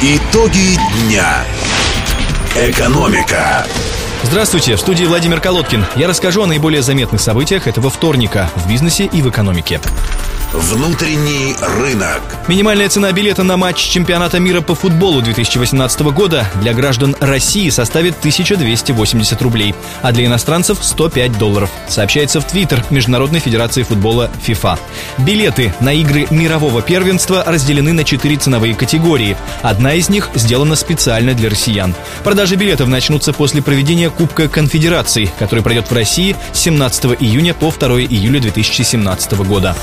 Итоги дня. Экономика. Здравствуйте, в студии Владимир Колодкин. Я расскажу о наиболее заметных событиях этого вторника в бизнесе и в экономике. Внутренний рынок. Минимальная цена билета на матч чемпионата мира по футболу 2018 года для граждан России составит 1280 рублей, а для иностранцев 105 долларов, сообщается в Твиттер Международной Федерации футбола ФИФА. Билеты на игры мирового первенства разделены на четыре ценовые категории. Одна из них сделана специально для россиян. Продажи билетов начнутся после проведения Кубка Конфедераций, который пройдет в России с 17 июня по 2 июля 2017 года.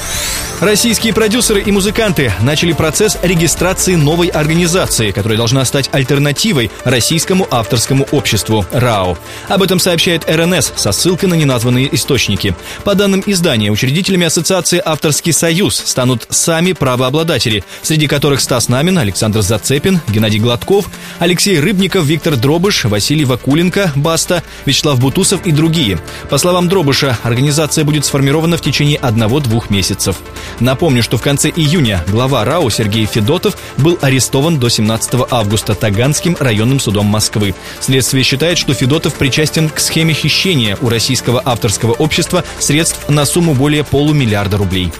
Российские продюсеры и музыканты начали процесс регистрации новой организации, которая должна стать альтернативой Российскому авторскому обществу РАО. Об этом сообщает РНС со ссылкой на неназванные источники. По данным издания, учредителями ассоциации «Авторский союз» станут сами правообладатели, среди которых Стас Намин, Александр Зацепин, Геннадий Гладков, Алексей Рыбников, Виктор Дробыш, Василий Вакуленко, Баста, Вячеслав Бутусов и другие. По словам Дробыша, организация будет сформирована в течение одного-двух месяцев. Напомню, что в конце июня глава РАО Сергей Федотов был арестован до 17 августа Таганским районным судом Москвы. Следствие считает, что Федотов причастен к схеме хищения у российского авторского общества средств на сумму более полумиллиарда рублей.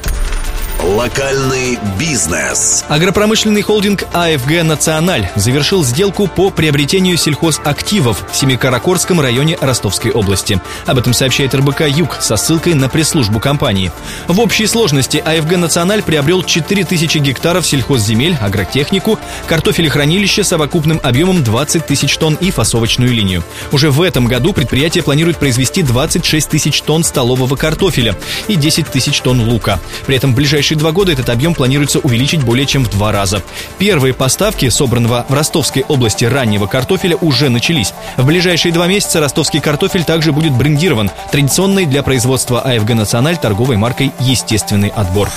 Локальный бизнес. Агропромышленный холдинг АФГ «Националь» завершил сделку по приобретению сельхозактивов в Семикаракорском районе Ростовской области. Об этом сообщает РБК «Юг» со ссылкой на пресс-службу компании. В общей сложности АФГ «Националь» приобрел 4000 гектаров сельхозземель, агротехнику, картофелехранилище с совокупным объемом 20 тысяч тонн и фасовочную линию. Уже в этом году предприятие планирует произвести 26 тысяч тонн столового картофеля и 10 тысяч тонн лука. При этом в ближайшие ближайшие два года этот объем планируется увеличить более чем в два раза. Первые поставки собранного в Ростовской области раннего картофеля уже начались. В ближайшие два месяца ростовский картофель также будет брендирован традиционной для производства АФГ «Националь» торговой маркой «Естественный отбор».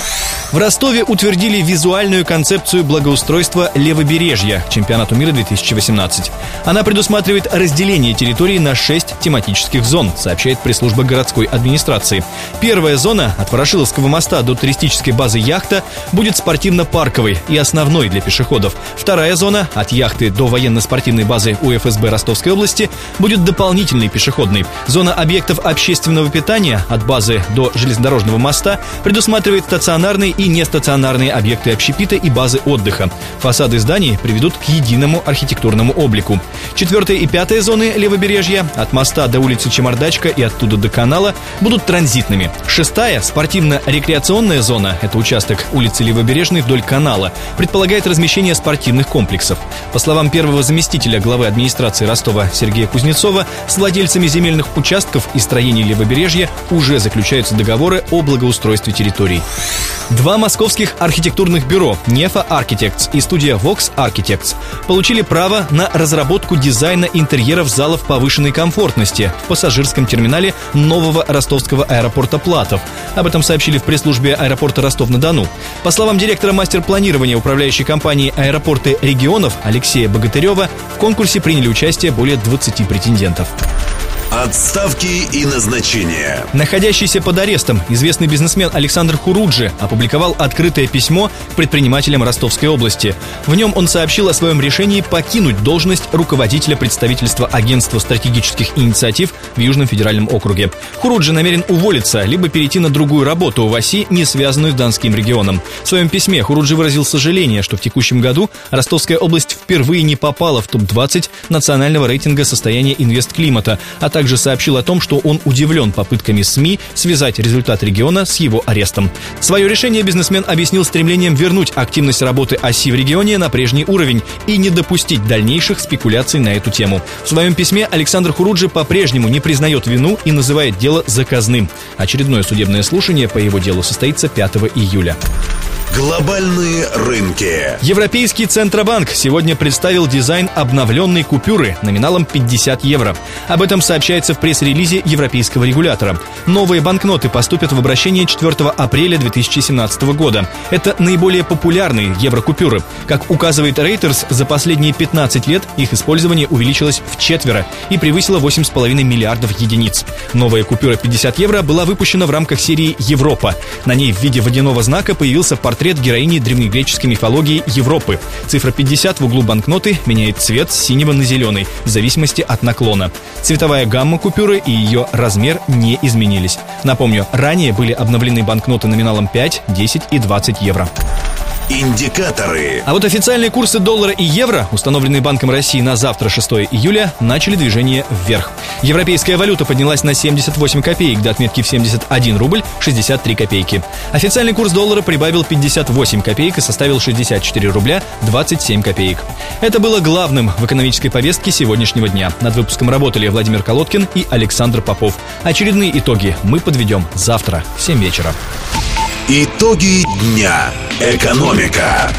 В Ростове утвердили визуальную концепцию благоустройства левобережья чемпионату мира 2018. Она предусматривает разделение территории на шесть тематических зон, сообщает пресс-служба городской администрации. Первая зона от Ворошиловского моста до туристической базы базы яхта будет спортивно-парковой и основной для пешеходов. Вторая зона от яхты до военно-спортивной базы УФСБ Ростовской области будет дополнительной пешеходной. Зона объектов общественного питания от базы до железнодорожного моста предусматривает стационарные и нестационарные объекты общепита и базы отдыха. Фасады зданий приведут к единому архитектурному облику. Четвертая и пятая зоны левобережья от моста до улицы Чемардачка и оттуда до канала будут транзитными. Шестая спортивно-рекреационная зона – это это участок улицы Левобережной вдоль канала, предполагает размещение спортивных комплексов. По словам первого заместителя главы администрации Ростова Сергея Кузнецова, с владельцами земельных участков и строений Левобережья уже заключаются договоры о благоустройстве территорий. Два московских архитектурных бюро Нефа Architects и студия Vox Architects получили право на разработку дизайна интерьеров залов повышенной комфортности в пассажирском терминале нового ростовского аэропорта Платов. Об этом сообщили в пресс-службе аэропорта Ростов-на-Дону. По словам директора мастер-планирования управляющей компании «Аэропорты регионов» Алексея Богатырева, в конкурсе приняли участие более 20 претендентов. Отставки и назначения. Находящийся под арестом известный бизнесмен Александр Хуруджи опубликовал открытое письмо предпринимателям Ростовской области. В нем он сообщил о своем решении покинуть должность руководителя представительства Агентства стратегических инициатив в Южном федеральном округе. Хуруджи намерен уволиться, либо перейти на другую работу в оси, не связанную с Донским регионом. В своем письме Хуруджи выразил сожаление, что в текущем году Ростовская область впервые не попала в топ-20 национального рейтинга состояния инвестклимата, а также также сообщил о том, что он удивлен попытками СМИ связать результат региона с его арестом. Свое решение бизнесмен объяснил стремлением вернуть активность работы оси в регионе на прежний уровень и не допустить дальнейших спекуляций на эту тему. В своем письме Александр Хуруджи по-прежнему не признает вину и называет дело заказным. Очередное судебное слушание по его делу состоится 5 июля. Глобальные рынки. Европейский Центробанк сегодня представил дизайн обновленной купюры номиналом 50 евро. Об этом сообщает говорится в пресс-релизе европейского регулятора. Новые банкноты поступят в обращение 4 апреля 2017 года. Это наиболее популярные еврокупюры. Как указывает Reuters, за последние 15 лет их использование увеличилось в четверо и превысило 8,5 миллиардов единиц. Новая купюра 50 евро была выпущена в рамках серии «Европа». На ней в виде водяного знака появился портрет героини древнегреческой мифологии Европы. Цифра 50 в углу банкноты меняет цвет с синего на зеленый, в зависимости от наклона. Цветовая гамма купюры и ее размер не изменились. Напомню, ранее были обновлены банкноты номиналом 5, 10 и 20 евро. Индикаторы. А вот официальные курсы доллара и евро, установленные Банком России на завтра, 6 июля, начали движение вверх. Европейская валюта поднялась на 78 копеек до отметки в 71 рубль 63 копейки. Официальный курс доллара прибавил 58 копеек и составил 64 рубля 27 копеек. Это было главным в экономической повестке сегодняшнего дня. Над выпуском работали Владимир Колодкин и Александр Попов. Очередные итоги мы подведем завтра в 7 вечера. Итоги дня. Экономика.